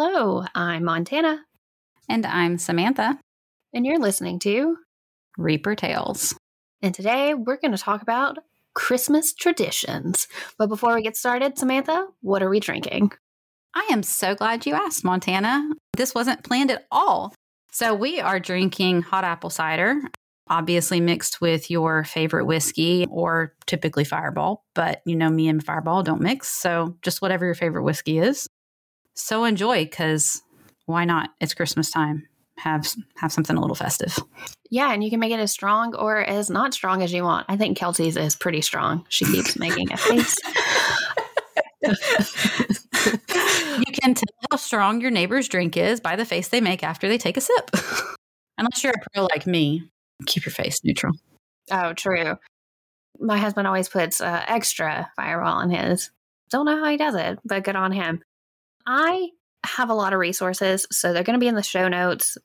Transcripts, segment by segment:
Hello, I'm Montana, And I'm Samantha, and you're listening to. Reaper Tales. And today we're going to talk about Christmas traditions. But before we get started, Samantha, what are we drinking? I am so glad you asked, Montana. This wasn't planned at all. So, we are drinking hot apple cider, obviously mixed with your favorite whiskey or typically fireball. But you know, me and fireball don't mix. So, just whatever your favorite whiskey is. So, enjoy because why not? It's Christmas time. Have, have something a little festive. Yeah, and you can make it as strong or as not strong as you want. I think Kelsey's is pretty strong. She keeps making a face. you can tell how strong your neighbor's drink is by the face they make after they take a sip. Unless you're a pro like me, keep your face neutral. Oh, true. My husband always puts uh, extra fireball in his. Don't know how he does it, but good on him. I have a lot of resources, so they're going to be in the show notes.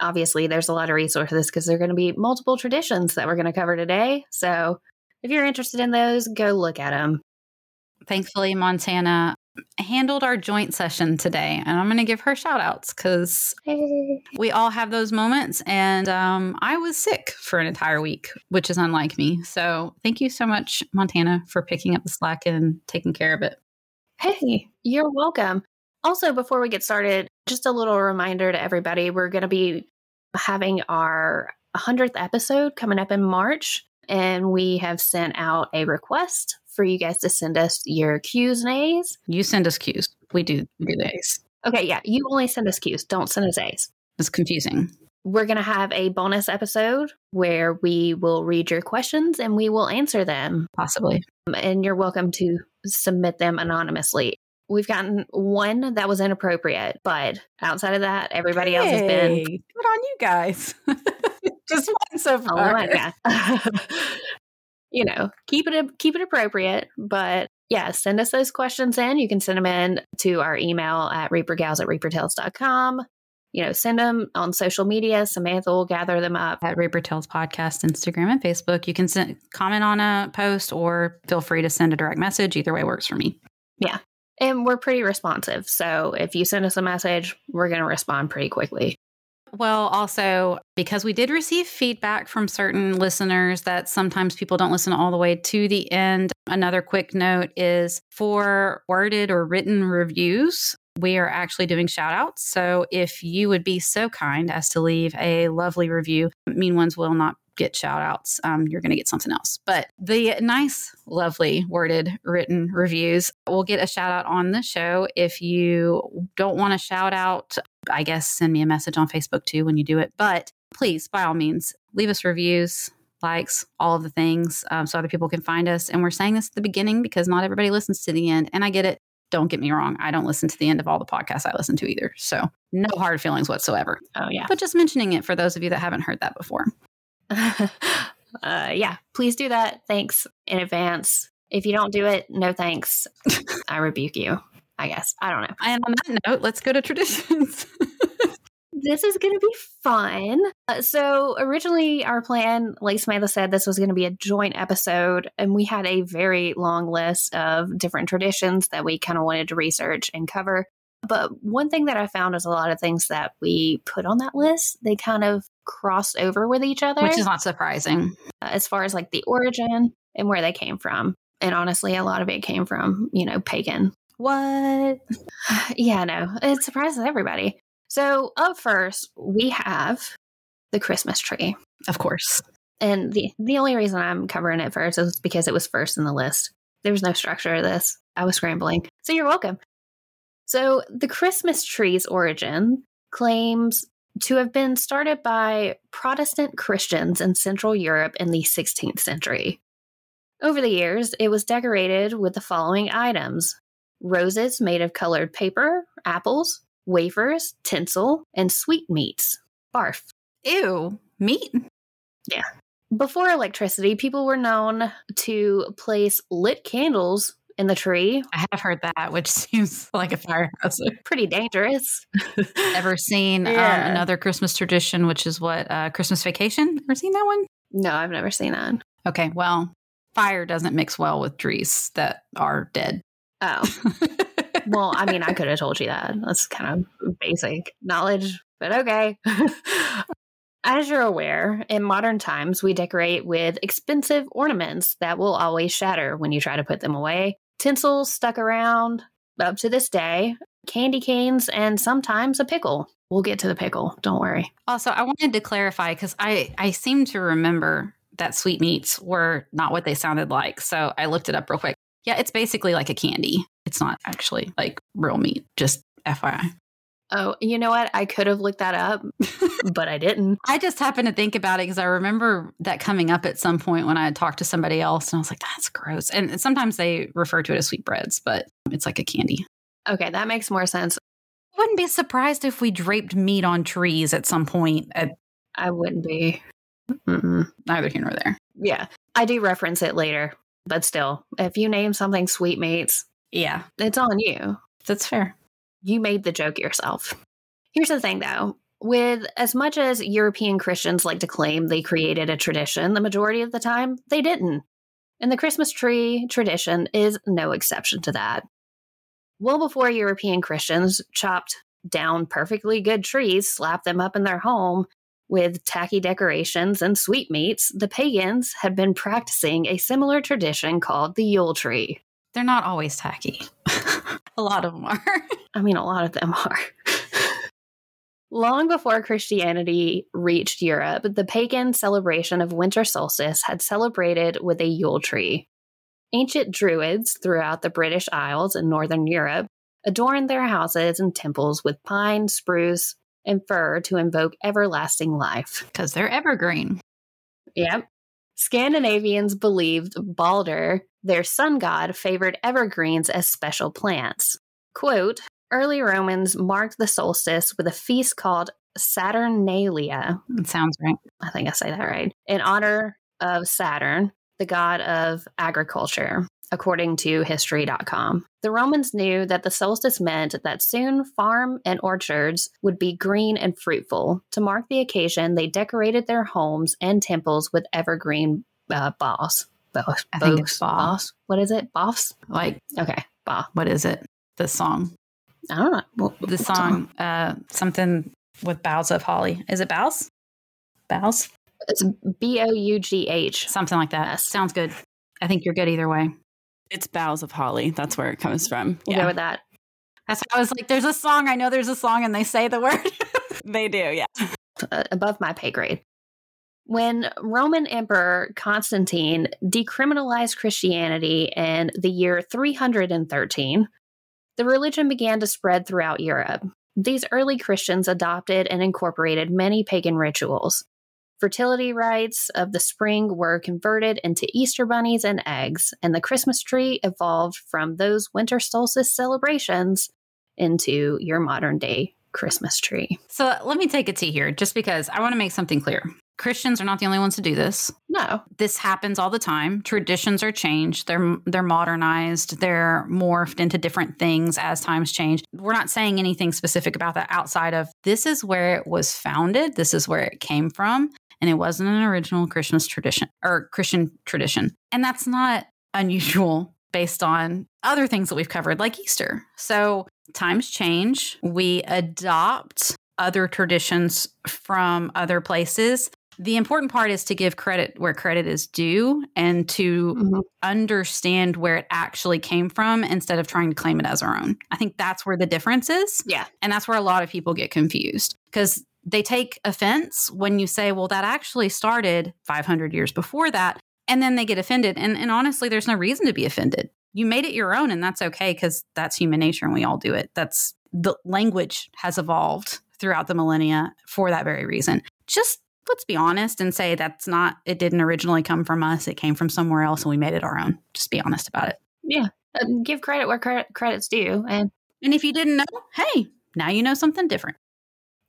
Obviously, there's a lot of resources because there are going to be multiple traditions that we're going to cover today. So if you're interested in those, go look at them. Thankfully, Montana handled our joint session today, and I'm going to give her shout outs because we all have those moments. And um, I was sick for an entire week, which is unlike me. So thank you so much, Montana, for picking up the slack and taking care of it. Hey, you're welcome. Also, before we get started, just a little reminder to everybody we're going to be having our 100th episode coming up in March, and we have sent out a request for you guys to send us your Q's and A's. You send us cues. We do, we do the A's. Okay, yeah, you only send us Q's, don't send us A's. It's confusing. We're going to have a bonus episode where we will read your questions and we will answer them. Possibly. And you're welcome to submit them anonymously. We've gotten one that was inappropriate, but outside of that, everybody else has been Hey, Good on you guys. Just one so far. God. you know, keep it keep it appropriate, but yeah, send us those questions in. You can send them in to our email at reapergals at reapertales.com. You know, send them on social media. Samantha will gather them up. At Reaper Tales Podcast, Instagram and Facebook. You can send, comment on a post or feel free to send a direct message. Either way works for me. And we're pretty responsive. So if you send us a message, we're going to respond pretty quickly. Well, also, because we did receive feedback from certain listeners that sometimes people don't listen all the way to the end, another quick note is for worded or written reviews, we are actually doing shout outs. So if you would be so kind as to leave a lovely review, mean ones will not get shout outs. Um, you're going to get something else. But the nice, lovely worded written reviews will get a shout out on the show. If you don't want to shout out, I guess send me a message on Facebook too when you do it. But please, by all means, leave us reviews, likes, all of the things um, so other people can find us. And we're saying this at the beginning because not everybody listens to the end. And I get it. Don't get me wrong. I don't listen to the end of all the podcasts I listen to either. So no hard feelings whatsoever. Oh, yeah. But just mentioning it for those of you that haven't heard that before. uh, yeah, please do that. Thanks in advance. If you don't do it, no thanks. I rebuke you, I guess. I don't know. And on that note, let's go to traditions. This is going to be fun. Uh, so, originally, our plan, like Samantha said, this was going to be a joint episode, and we had a very long list of different traditions that we kind of wanted to research and cover. But one thing that I found is a lot of things that we put on that list, they kind of crossed over with each other Which is not surprising. uh, as far as like the origin and where they came from. And honestly, a lot of it came from, you know, pagan. What? yeah, no, it surprises everybody. So, up first, we have the Christmas tree. Of course. And the, the only reason I'm covering it first is because it was first in the list. There was no structure to this. I was scrambling. So, you're welcome. So, the Christmas tree's origin claims to have been started by Protestant Christians in Central Europe in the 16th century. Over the years, it was decorated with the following items roses made of colored paper, apples, wafers, tinsel, and sweetmeats. Barf. Ew. Meat? Yeah. Before electricity, people were known to place lit candles in the tree. I have heard that, which seems like a firehouse. Pretty dangerous. Ever seen Yeah. um, another Christmas tradition, which is what uh, Christmas Vacation? Ever seen that one? No, I've never seen that. Okay, well, fire doesn't mix well with trees that are dead. Oh, well, I mean, I could have told you that. That's kind of basic knowledge, but okay. As you're aware, in modern times, we decorate with expensive ornaments that will always shatter when you try to put them away. Tinsel stuck around up to this day, candy canes, and sometimes a pickle. We'll get to the pickle. Don't worry. Also, I wanted to clarify because I, I seem to remember that sweetmeats were not what they sounded like. So I looked it up real quick. Yeah, it's basically like a candy. It's not actually like real meat, just FYI. Oh, you know what? I could have looked that up, but I didn't. I just happened to think about it because I remember that coming up at some point when I had talked to somebody else and I was like, that's gross. And sometimes they refer to it as sweetbreads, but it's like a candy. Okay, that makes more sense. Wouldn't be surprised if we draped meat on trees at some point. At I wouldn't be. Mm-mm. neither here nor there. Yeah, I do reference it later, but still, if you name something sweetmeats, Yeah, it's on you. that's fair. You made the joke yourself. Here's the thing though. With as much as European Christians like to claim they created a tradition, the majority of the time they didn't. And the Christmas tree tradition is no exception to that. Well before European Christians chopped down perfectly good trees, slapped them up in their home with tacky decorations and sweetmeats, the pagans had been practicing a similar tradition called the Yule tree. They're not always tacky. a lot of them are. I mean, a lot of them are. Long before Christianity reached Europe, the pagan celebration of winter solstice had celebrated with a Yule tree. Ancient Druids throughout the British Isles and Northern Europe adorned their houses and temples with pine, spruce, and fir to invoke everlasting life. Because they're evergreen. Yep. Scandinavians believed Balder, their sun god, favored evergreens as special plants. Quote Early Romans marked the solstice with a feast called Saturnalia. It sounds right. I think I say that right. In honor of Saturn, the god of agriculture, according to History.com. The Romans knew that the solstice meant that soon farm and orchards would be green and fruitful. To mark the occasion, they decorated their homes and temples with evergreen uh, boughs. Both. I think it's. Boss. What is it? Boffs? Like, Okay. Bough. what is it? The song. I don't know. Well, The song, uh, something with boughs of holly. Is it boughs? Boughs? It's B O U G H. Something like that. Yes. Sounds good. I think you're good either way. It's Boughs of Holly. That's where it comes from. We'll go with that. That's I was like, there's a song. I know there's a song, and they say the word. they do, yeah. uh, above my pay grade. When Roman Emperor Constantine decriminalized Christianity in the year 313, the religion began to spread throughout Europe. These early Christians adopted and incorporated many pagan rituals. Fertility rites of the spring were converted into Easter bunnies and eggs, and the Christmas tree evolved from those winter solstice celebrations into your modern day Christmas tree. so let me take a tea here, just because I want to make something clear. Christians are not the only ones to do this. No, This happens all the time. Traditions are changed. They're they're modernized. They're morphed into different things as times change. We're not saying anything specific about that outside of this is where it was founded. This is where it came from, and it wasn't an original Christmas tradition or Christian tradition. And that's not unusual based on other things that we've covered, like Easter. So times change. We adopt other traditions from other places. The important part is to give credit where credit is due and to Mhm. understand where it actually came from instead of trying to claim it as our own. I think that's where the difference is. Yeah. And that's where a lot of people get confused because they take offense when you say, well, that actually started 500 years before that. And then they get offended. And, and honestly, there's no reason to be offended. You made it your own, and that's okay because that's human nature and we all do it. That's the language has evolved throughout the millennia for that very reason. Just let's be honest and say that's not, it didn't originally come from us. It came from somewhere else and we made it our own. Just be honest about it. Uh, give credit where credit, credit's due. And And if you didn't know, hey, now you know something different.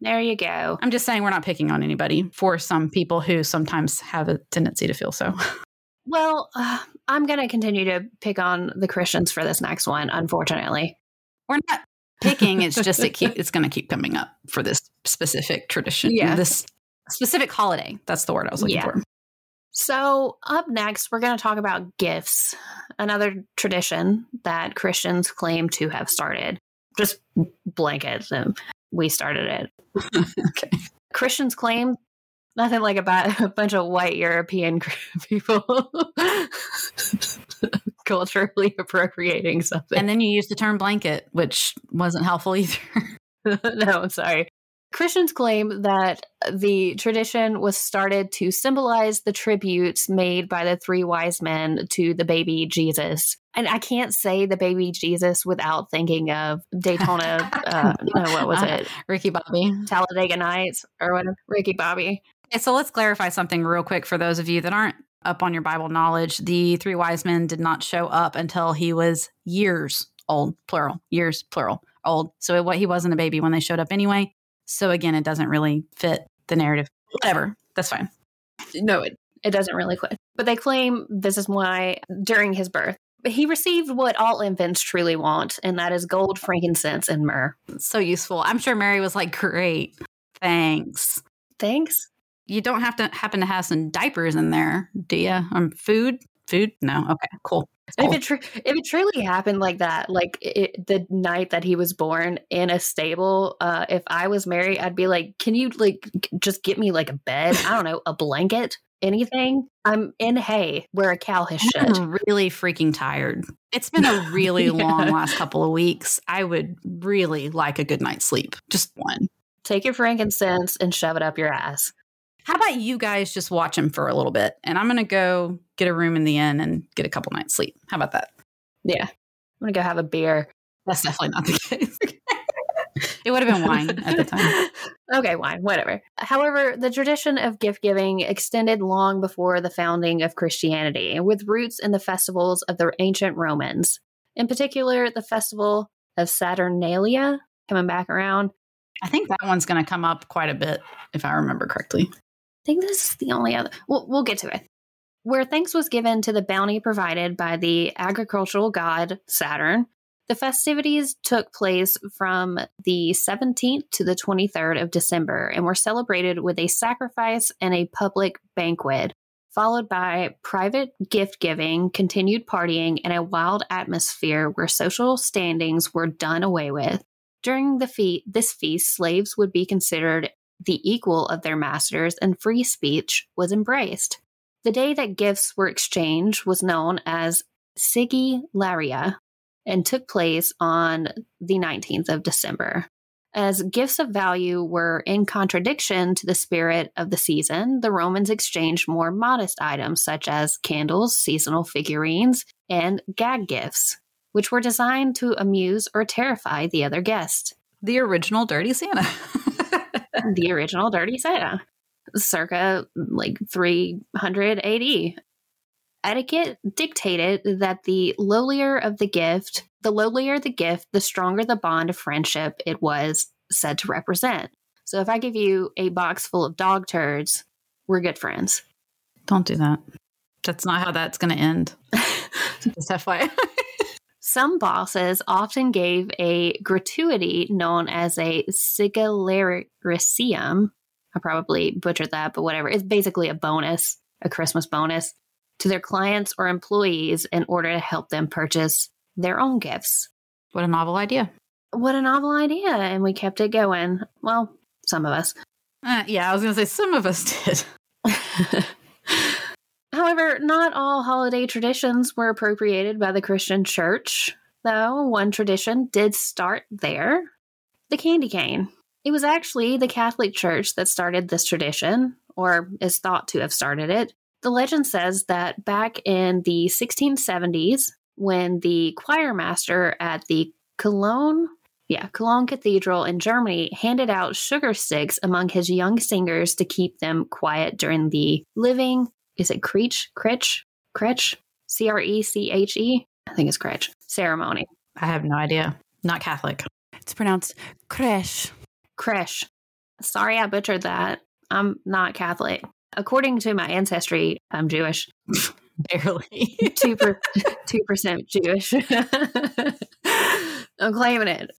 There you go. I'm just saying we're not picking on anybody for some people who sometimes have a tendency to feel so. Well, uh, I'm going to continue to pick on the Christians for this next one, unfortunately. We're not picking. It's just it keep, it's going to keep coming up for this specific tradition. Yeah. This specific holiday. That's the word I was looking Yeah. for. So, up next, we're going to talk about gifts, another tradition that Christians claim to have started. Just blanket them. We started it. okay. Christians claim nothing like about a bunch of white European people culturally appropriating something. And then you use the term blanket, which wasn't helpful either. no, I'm sorry. Christians claim that the tradition was started to symbolize the tributes made by the three wise men to the baby Jesus. And I can't say the baby Jesus without thinking of Daytona. uh, no, what was it? Ricky Bobby. Talladega Nights or whatever. Ricky Bobby. Okay, so let's clarify something real quick for those of you that aren't up on your Bible knowledge. The three wise men did not show up until he was years old, plural, years, plural, old. So what he wasn't a baby when they showed up anyway. So again, it doesn't really fit the narrative. Whatever, that's fine. No, it, it doesn't really quit. But they claim this is why during his birth, he received what all infants truly want, and that is gold, frankincense, and myrrh. It's so useful. I'm sure Mary was like, "Great, thanks." Thanks. You don't have to happen to have some diapers in there, do you? Um, food, food? No. Okay, cool. If it tr- if it truly happened like that, like it, the night that he was born in a stable, uh, if I was married, I'd be like, "Can you like just get me like a bed? I don't know, a blanket, anything? I'm in hay where a cow has shit." I'm really freaking tired. It's been a really Yeah. long last couple of weeks. I would really like a good night's sleep. Just one. Take your frankincense and shove it up your ass. How about you guys just watch him for a little bit? And I'm going to go get a room in the inn and get a couple nights sleep. How about that? Yeah, I'm gonna go have a beer. That's definitely not the case. it would have been wine at the time. okay, wine, whatever. However, the tradition of gift giving extended long before the founding of Christianity, with roots in the festivals of the ancient Romans. In particular, the festival of Saturnalia, coming back around. I think that one's going to come up quite a bit, if I remember correctly. I think this is the only other. We'll, we'll get to it. Where thanks was given to the bounty provided by the agricultural god Saturn, the festivities took place from the 17th to the 23rd of December and were celebrated with a sacrifice and a public banquet, followed by private gift giving, continued partying, and a wild atmosphere where social standings were done away with. During the fe- this feast, slaves would be considered the equal of their masters, and free speech was embraced. The day that gifts were exchanged was known as Sigillaria and took place on the 19th of December. As gifts of value were in contradiction to the spirit of the season, the Romans exchanged more modest items such as candles, seasonal figurines, and gag gifts, which were designed to amuse or terrify the other guests. The original Dirty Santa. the original Dirty Santa, circa like 300 AD. Etiquette dictated that the lowlier of the gift, the lowlier the gift, the stronger the bond of friendship it was said to represent. So if I give you a box full of dog turds, we're good friends. Don't do that. That's not how that's going to end. Just FYI. Some bosses often gave a gratuity known as a sigillaricium. I probably butchered that, but whatever. It's basically a bonus, a Christmas bonus to their clients or employees in order to help them purchase their own gifts. What a novel idea. What a novel idea. And we kept it going. Well, some of us. Uh, yeah, I was going to say some of us did. However, not all holiday traditions were appropriated by the Christian church, though one tradition did start there the candy cane. It was actually the Catholic Church that started this tradition, or is thought to have started it. The legend says that back in the 1670s, when the choir master at the Cologne, yeah, Cologne Cathedral in Germany handed out sugar sticks among his young singers to keep them quiet during the living is it Creech? Cretch? Cretch? C R E C H E? I think it's Cretch. Ceremony. I have no idea. Not Catholic. It's pronounced creche. Creche. Sorry I butchered that. I'm not Catholic. According to my ancestry, I'm Jewish. Barely. two per two percent Jewish. I'm claiming it.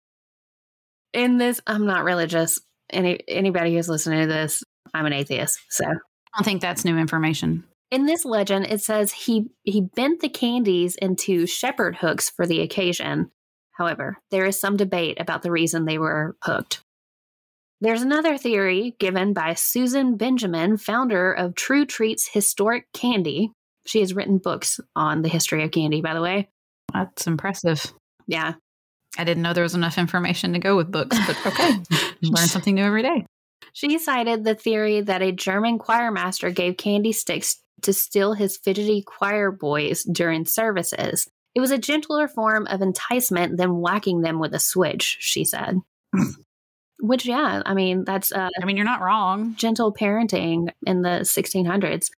In this, I'm not religious. Any anybody who's listening to this, I'm an atheist. So I don't think that's new information. in this legend, it says he he bent the candies into shepherd hooks for the occasion. However, there is some debate about the reason they were hooked. There's another theory given by Susan Benjamin, founder of True Treats Historic Candy. She has written books on the history of candy, by the way. That's impressive. Yeah. I didn't know there was enough information to go with books, but okay. Learn something new every day. She cited the theory that a German choir master gave candy sticks to still his fidgety choir boys during services. It was a gentler form of enticement than whacking them with a switch, she said. Which, yeah, I mean, that's uh, I mean, you're not wrong. gentle parenting in the 1600s.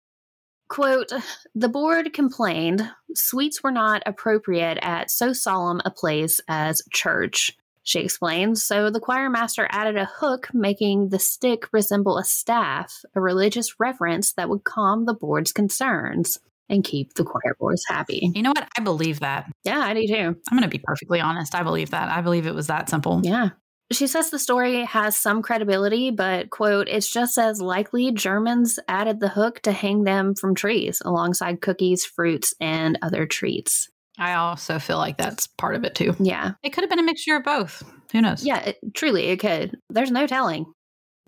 Quote The board complained sweets were not appropriate at so solemn a place as church, she explains. So the choir master added a hook, making the stick resemble a staff, a religious reference that would calm the board's concerns and keep the choir boys happy. You know what? I believe that. Yeah, I do too. I'm going to be perfectly honest. I believe that. I believe it was that simple. Yeah. She says the story has some credibility, but, quote, it's just as likely Germans added the hook to hang them from trees alongside cookies, fruits, and other treats. I also feel like that's part of it too. Yeah. It could have been a mixture of both. Who knows? Yeah, it, truly, it could. There's no telling.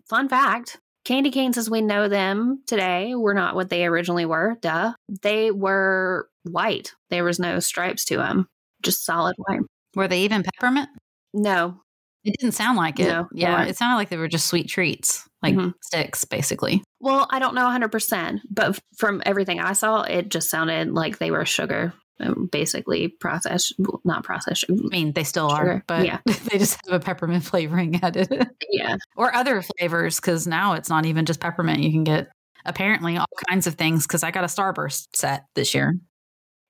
Fun fact candy canes as we know them today were not what they originally were. Duh. They were white, there was no stripes to them, just solid white. Were they even peppermint? No. It didn't sound like it. No, yeah, it sounded like they were just sweet treats, like Mhm. sticks, basically. Well, I don't know 100%, but from everything I saw, it just sounded like they were sugar, um, basically processed, well, not processed. I mean, they still Sure. are, but Yeah. they just have a peppermint flavoring added, Yeah. or other flavors. Because now it's not even just peppermint. You can get apparently all kinds of things. Because I got a Starburst set this year.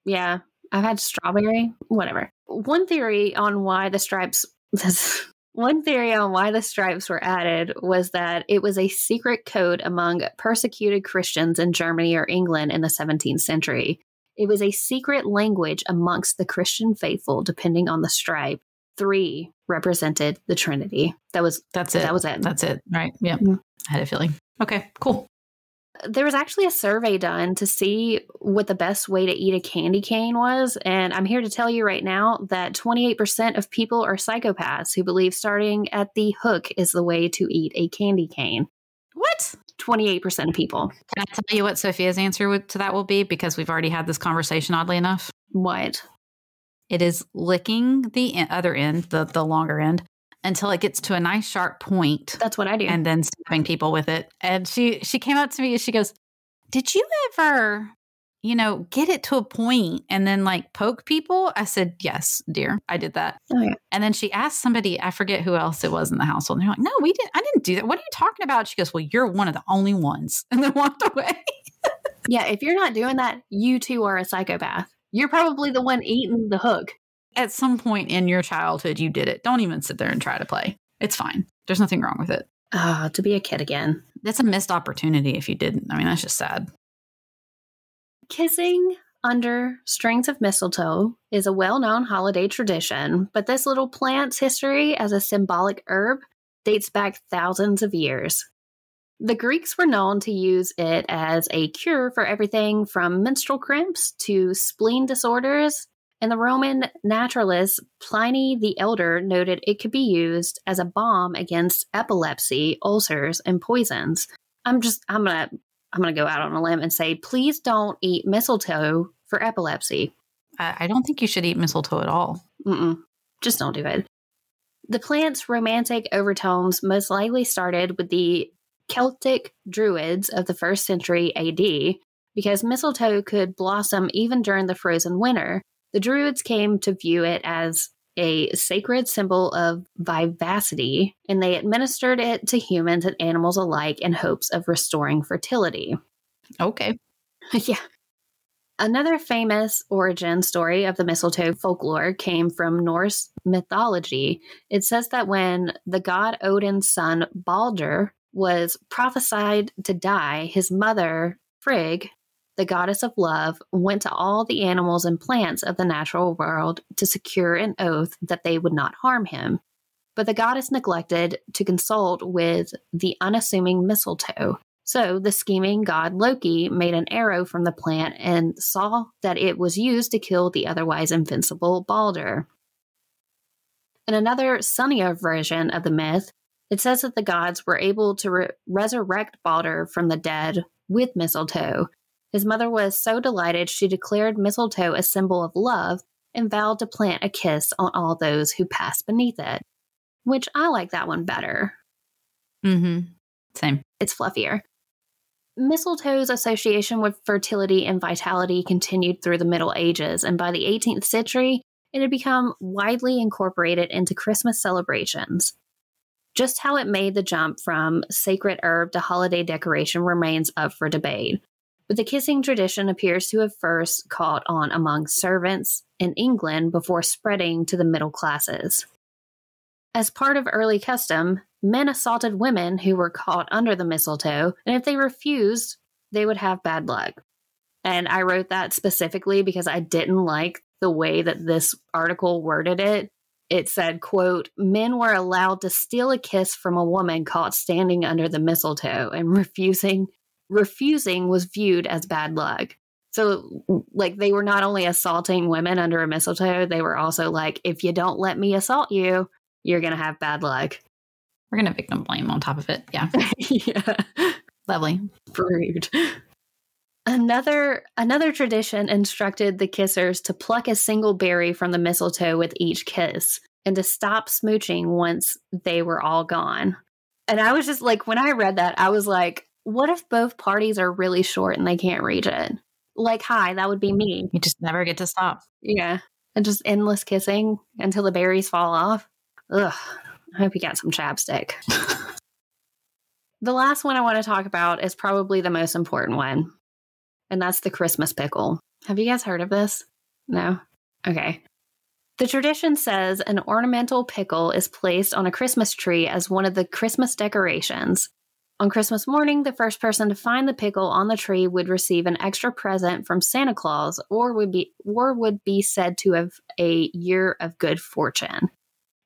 Yeah. I've had strawberry, whatever. One theory on why the stripes, this, one theory on why the stripes were added was that it was a secret code among persecuted Christians in Germany or England in the 17th century. It was a secret language amongst the Christian faithful, depending on the stripe. Three represented the Trinity. That was That's it. that was it. That's it. Right. Yep. Mhm. I had a feeling. Okay. Cool. There was actually a survey done to see what the best way to eat a candy cane was. And I'm here to tell you right now that 28% of people are psychopaths who believe starting at the hook is the way to eat a candy cane. What? 28% of people. Can I tell you what Sophia's answer to that will be? Because we've already had this conversation, oddly enough. What? It is licking the other end, the, the longer end, until it gets to a nice sharp point That's what I do. and then stabbing people with it. And she she came up to me and she goes, Did you ever, you know, get it to a point and then like poke people? I said, Yes, dear. I did that. Oh, yeah. And then she asked somebody, I forget who else it was in the household. And they're like, No, we didn't I didn't do that. What are you talking about? She goes, Well, you're one of the only ones. And then walked away. yeah, if you're not doing that, you too are a psychopath. You're probably the one eating the hook. At some point in your childhood, you did it. Don't even sit there and try to play. It's fine. There's nothing wrong with it. Ah, to be a kid again. That's a missed opportunity if you didn't. I mean, that's just sad. Kissing under strings of mistletoe is a well known holiday tradition, but this little plant's history as a symbolic herb dates back thousands of years. The Greeks were known to use it as a cure for everything from menstrual cramps to spleen disorders, and the Roman naturalist Pliny the Elder noted it could be used as a balm against epilepsy, ulcers, and poisons. I'm just, I'm gonna I'm going to go out on a limb and say, please don't eat mistletoe for epilepsy. I, I don't think you should eat mistletoe at all. Mm-mm. Just don't do it. The plant's romantic overtones most likely started with the Celtic Druids of the first century AD. Because mistletoe could blossom even during the frozen winter, the Druids came to view it as a sacred symbol of vivacity, and they administered it to humans and animals alike in hopes of restoring fertility. Okay. yeah. Another famous origin story of the mistletoe folklore came from Norse mythology. It says that when the god Odin's son Balder was prophesied to die, his mother, Frigg, the goddess of love, went to all the animals and plants of the natural world to secure an oath that they would not harm him. But the goddess neglected to consult with the unassuming mistletoe. So the scheming god Loki made an arrow from the plant and saw that it was used to kill the otherwise invincible Balder. In another sunnier version of the myth, it says that the gods were able to re- resurrect Balder from the dead with mistletoe. His mother was so delighted she declared mistletoe a symbol of love and vowed to plant a kiss on all those who passed beneath it. Which I like that one better. Mm-hmm. Same. It's fluffier. Mistletoe's association with fertility and vitality continued through the Middle Ages, and by the 18th century, it had become widely incorporated into Christmas celebrations. Just how it made the jump from sacred herb to holiday decoration remains up for debate. But the kissing tradition appears to have first caught on among servants in England before spreading to the middle classes. As part of early custom, men assaulted women who were caught under the mistletoe, and if they refused, they would have bad luck. And I wrote that specifically because I didn't like the way that this article worded it. It said, quote, men were allowed to steal a kiss from a woman caught standing under the mistletoe and refusing refusing was viewed as bad luck. So like they were not only assaulting women under a mistletoe, they were also like, if you don't let me assault you, you're gonna have bad luck. We're gonna victim blame on top of it. Yeah. yeah. Lovely. Rude. Another another tradition instructed the kissers to pluck a single berry from the mistletoe with each kiss and to stop smooching once they were all gone. And I was just like when I read that, I was like, what if both parties are really short and they can't reach it? Like, hi, that would be me. You just never get to stop. Yeah. And just endless kissing until the berries fall off. Ugh. I hope you got some chapstick. the last one I want to talk about is probably the most important one, and that's the Christmas pickle. Have you guys heard of this? No? Okay. The tradition says an ornamental pickle is placed on a Christmas tree as one of the Christmas decorations. On Christmas morning, the first person to find the pickle on the tree would receive an extra present from Santa Claus or would be or would be said to have a year of good fortune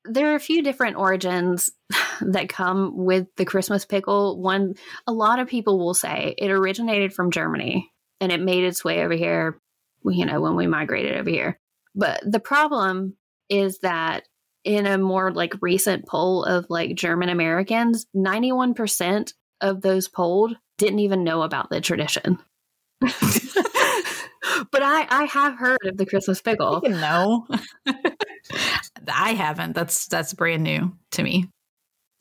there are a few different origins that come with the Christmas pickle. One, a lot of people will say it originated from Germany and it made its way over here, you know, when we migrated over here. But the problem is that in a more like recent poll of like German Americans, 91% of those polled didn't even know about the tradition. but I, I have heard of the Christmas pickle. No. I haven't. That's that's brand new to me.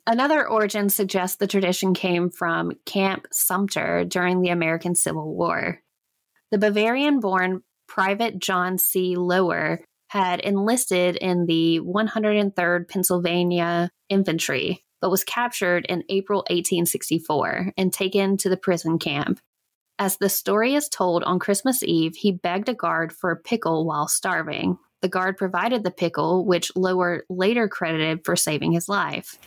Another origin suggests the tradition came from Camp Sumter during the American Civil War. The Bavarian born Private John C. Lower had enlisted in the 103rd Pennsylvania Infantry, but was captured in April 1864 and taken to the prison camp. As the story is told on Christmas Eve, he begged a guard for a pickle while starving, the guard provided the pickle, which Lower later credited for saving his life.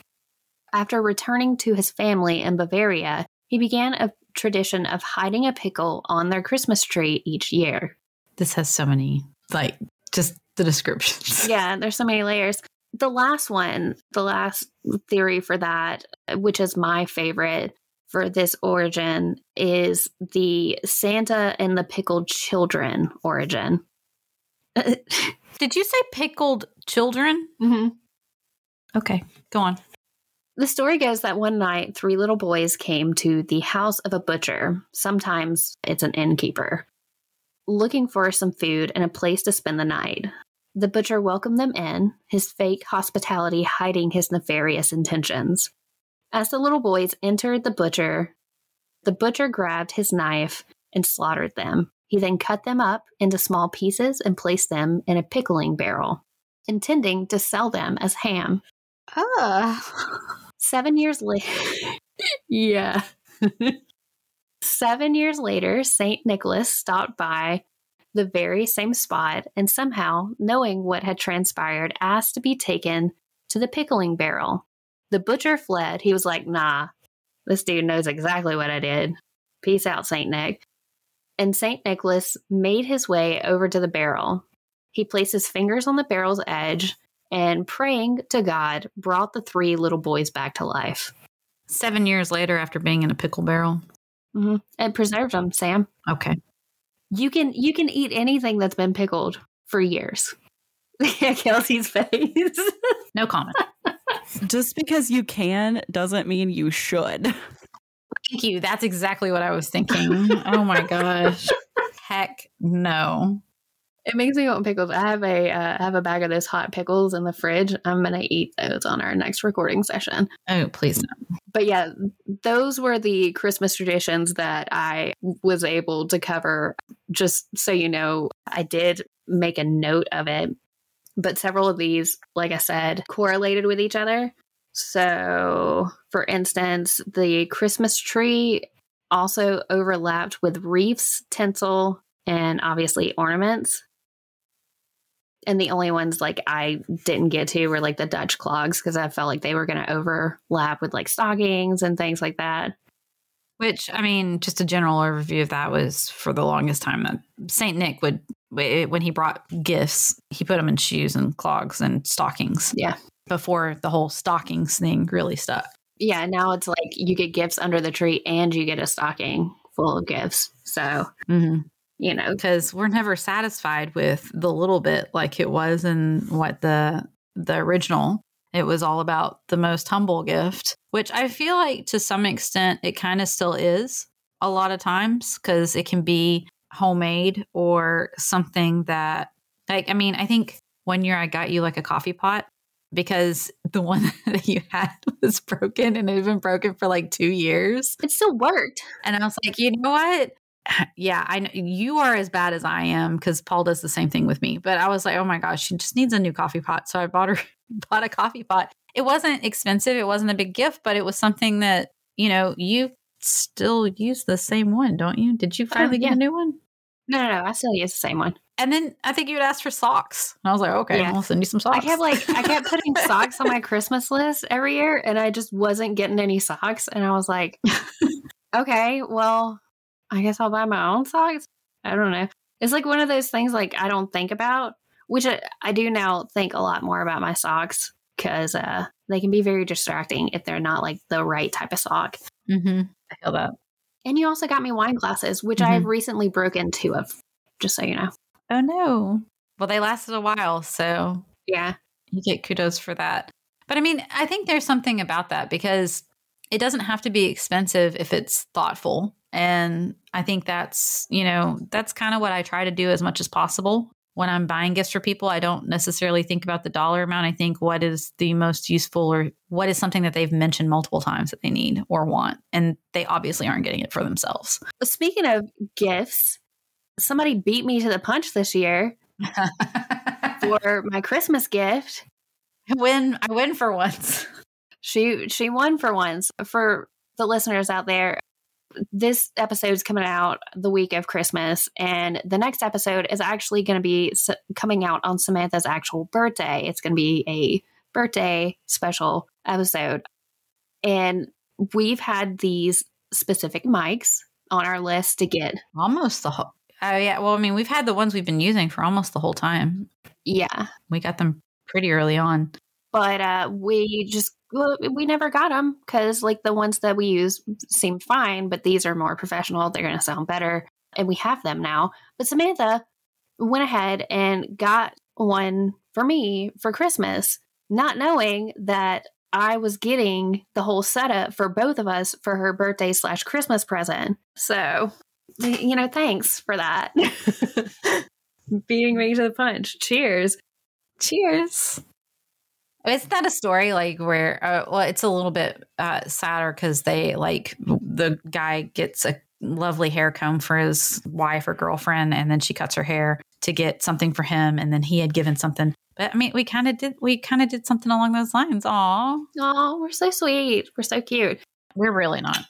After returning to his family in Bavaria, he began a tradition of hiding a pickle on their Christmas tree each year. This has so many, like, just the descriptions. Yeah, there's so many layers. The last one, the last theory for that, which is my favorite for this origin, is the Santa and the pickled children origin. Did you say pickled children? Mm-hmm. Okay, go on. The story goes that one night, three little boys came to the house of a butcher. Sometimes it's an innkeeper, looking for some food and a place to spend the night. The butcher welcomed them in, his fake hospitality hiding his nefarious intentions. As the little boys entered the butcher, the butcher grabbed his knife and slaughtered them. He then cut them up into small pieces and placed them in a pickling barrel, intending to sell them as ham. Ah. Seven years later, yeah. Seven years later, St. Nicholas stopped by the very same spot and somehow, knowing what had transpired, asked to be taken to the pickling barrel. The butcher fled. He was like, nah, this dude knows exactly what I did. Peace out, St. Nick and St. Nicholas made his way over to the barrel. He placed his fingers on the barrel's edge and, praying to God, brought the three little boys back to life. Seven years later, after being in a pickle barrel. Mm-hmm. And preserved them, Sam. Okay. You can you can eat anything that's been pickled for years. yeah, Kelsey's face. No comment. Just because you can doesn't mean you should. Thank you. That's exactly what I was thinking. oh my gosh. Heck no. It makes me want pickles. I have a uh, I have a bag of those hot pickles in the fridge. I'm gonna eat those on our next recording session. Oh, please no. But yeah, those were the Christmas traditions that I was able to cover. Just so you know, I did make a note of it, but several of these, like I said, correlated with each other. So, for instance, the Christmas tree also overlapped with wreaths, tinsel, and obviously ornaments. And the only ones like I didn't get to were like the Dutch clogs because I felt like they were going to overlap with like stockings and things like that. Which, I mean, just a general overview of that was for the longest time that St. Nick would, when he brought gifts, he put them in shoes and clogs and stockings Yeah. before the whole stockings thing really stuck. Yeah. Now it's like you get gifts under the tree and you get a stocking full of gifts. So, Mm-hmm. You know, because we're never satisfied with the little bit like it was in what the the original it was all about the most humble gift which i feel like to some extent it kind of still is a lot of times because it can be homemade or something that like i mean i think one year i got you like a coffee pot because the one that you had was broken and it had been broken for like two years it still worked. and I was like, you know what? Yeah, I know you are as bad as I am because Paul does the same thing with me. But I was like, oh my gosh, she just needs a new coffee pot. So I bought her bought a coffee pot. It wasn't expensive. It wasn't a big gift, but it was something that you know you still use the same one, don't you? Did you oh, finally yeah. get a new one? No, no, no. I still use the same one. And then I think you would ask for socks. And I was like, okay, Yeah. I'll send you some socks. I kept like I kept putting socks on my Christmas list every year, and I just wasn't getting any socks. And I was like, okay, well, I guess I'll buy my own socks. I don't know. It's like one of those things like I don't think about, which I, I do now think a lot more about my socks because uh, they can be very distracting if they're not like the right type of sock. hmm I feel that. And you also got me wine glasses, which I have recently broken two of, just so you know. Oh no. Well, they lasted a while, so Yeah. you get kudos for that. But I mean, I think there's something about that because it doesn't have to be expensive if it's thoughtful. And I think that's, you know, that's kind of what I try to do as much as possible. When I'm buying gifts for people, I don't necessarily think about the dollar amount. I think what is the most useful or what is something that they've mentioned multiple times that they need or want. And they obviously aren't getting it for themselves. Speaking of gifts, somebody beat me to the punch this year for my Christmas gift. I win. I win for once. She she won for once. For the listeners out there, this episode's coming out the week of Christmas, and the next episode is actually going to be s- coming out on Samantha's actual birthday. It's going to be a birthday special episode, and we've had these specific mics on our list to get. Almost the whole. Oh yeah. Well, I mean, we've had the ones we've been using for almost the whole time. Yeah, We got them pretty early on. But uh, we just we never got them because like the ones that we use seem fine, but these are more professional. They're going to sound better, and we have them now. But Samantha went ahead and got one for me for Christmas, not knowing that I was getting the whole setup for both of us for her birthday slash Christmas present. So, you know, thanks for that. Beating me to the punch. Cheers. Cheers. Isn't that a story like where, uh, well, it's a little bit uh, sadder because they like the guy gets a lovely hair comb for his wife or girlfriend, and then she cuts her hair to get something for him, and then he had given something. But I mean, we kind of did, we kind of did something along those lines. Aw, Oh, we're so sweet. We're so cute. we're really not.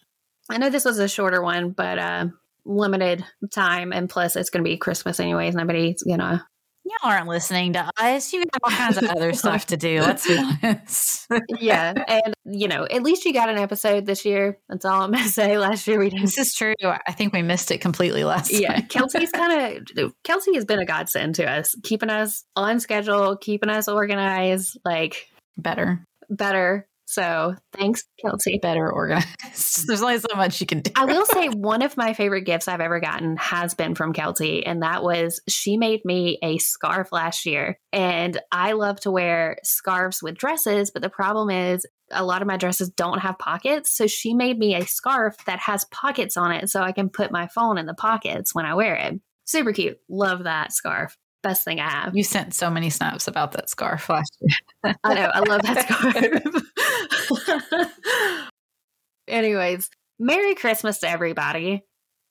I know this was a shorter one, but uh, limited time, and plus it's going to be Christmas anyways. Nobody's gonna, Y'all aren't listening to us. You got all kinds of other stuff to do. Let's be honest. yeah. And, you know, at least you got an episode this year. That's all I'm going to say. Last year we didn't. This is true. I think we missed it completely last year. Yeah. Kelsey's kind of, Kelsey has been a godsend to us, keeping us on schedule, keeping us organized, like Better. better. So thanks, Kelsey. Better organized. There's only so much you can do. I will say one of my favorite gifts I've ever gotten has been from Kelsey, and that was she made me a scarf last year. And I love to wear scarves with dresses, but the problem is a lot of my dresses don't have pockets. So she made me a scarf that has pockets on it so I can put my phone in the pockets when I wear it. Super cute. Love that scarf. Best thing I have. You sent so many snaps about that scarf last year. I know. I love that scarf. Anyways, Merry Christmas to everybody.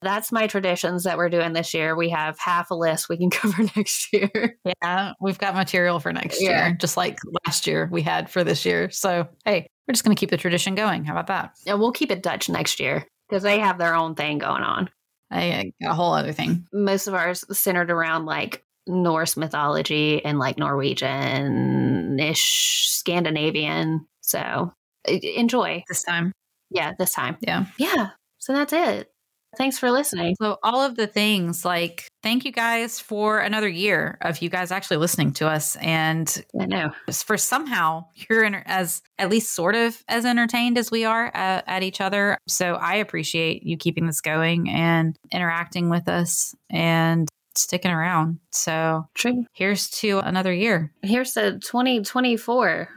That's my traditions that we're doing this year. We have half a list we can cover next year. Yeah, we've got material for next Yeah. year, just like last year we had for this year. So, hey, we're just going to keep the tradition going. How about that? And we'll keep it Dutch next year because they have their own thing going on. I I got a whole other thing. Most of ours centered around like Norse mythology and like Norwegian ish, Scandinavian. So enjoy. this time. Yeah, this time. Yeah. Yeah. So that's it. Thanks for listening. So, all of the things like, thank you guys for another year of you guys actually listening to us. And I know. for somehow you're enter- as at least sort of as entertained as we are at, at each other. So, I appreciate you keeping this going and interacting with us and sticking around. So, True. here's to another year. Here's to 2024.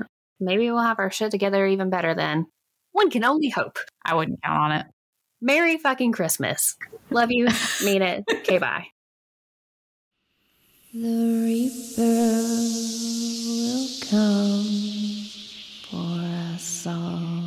Maybe we'll have our shit together even better then. One can only hope. I wouldn't count on it. Merry fucking Christmas. Love you. mean it. Okay, bye. The reaper will come for us all.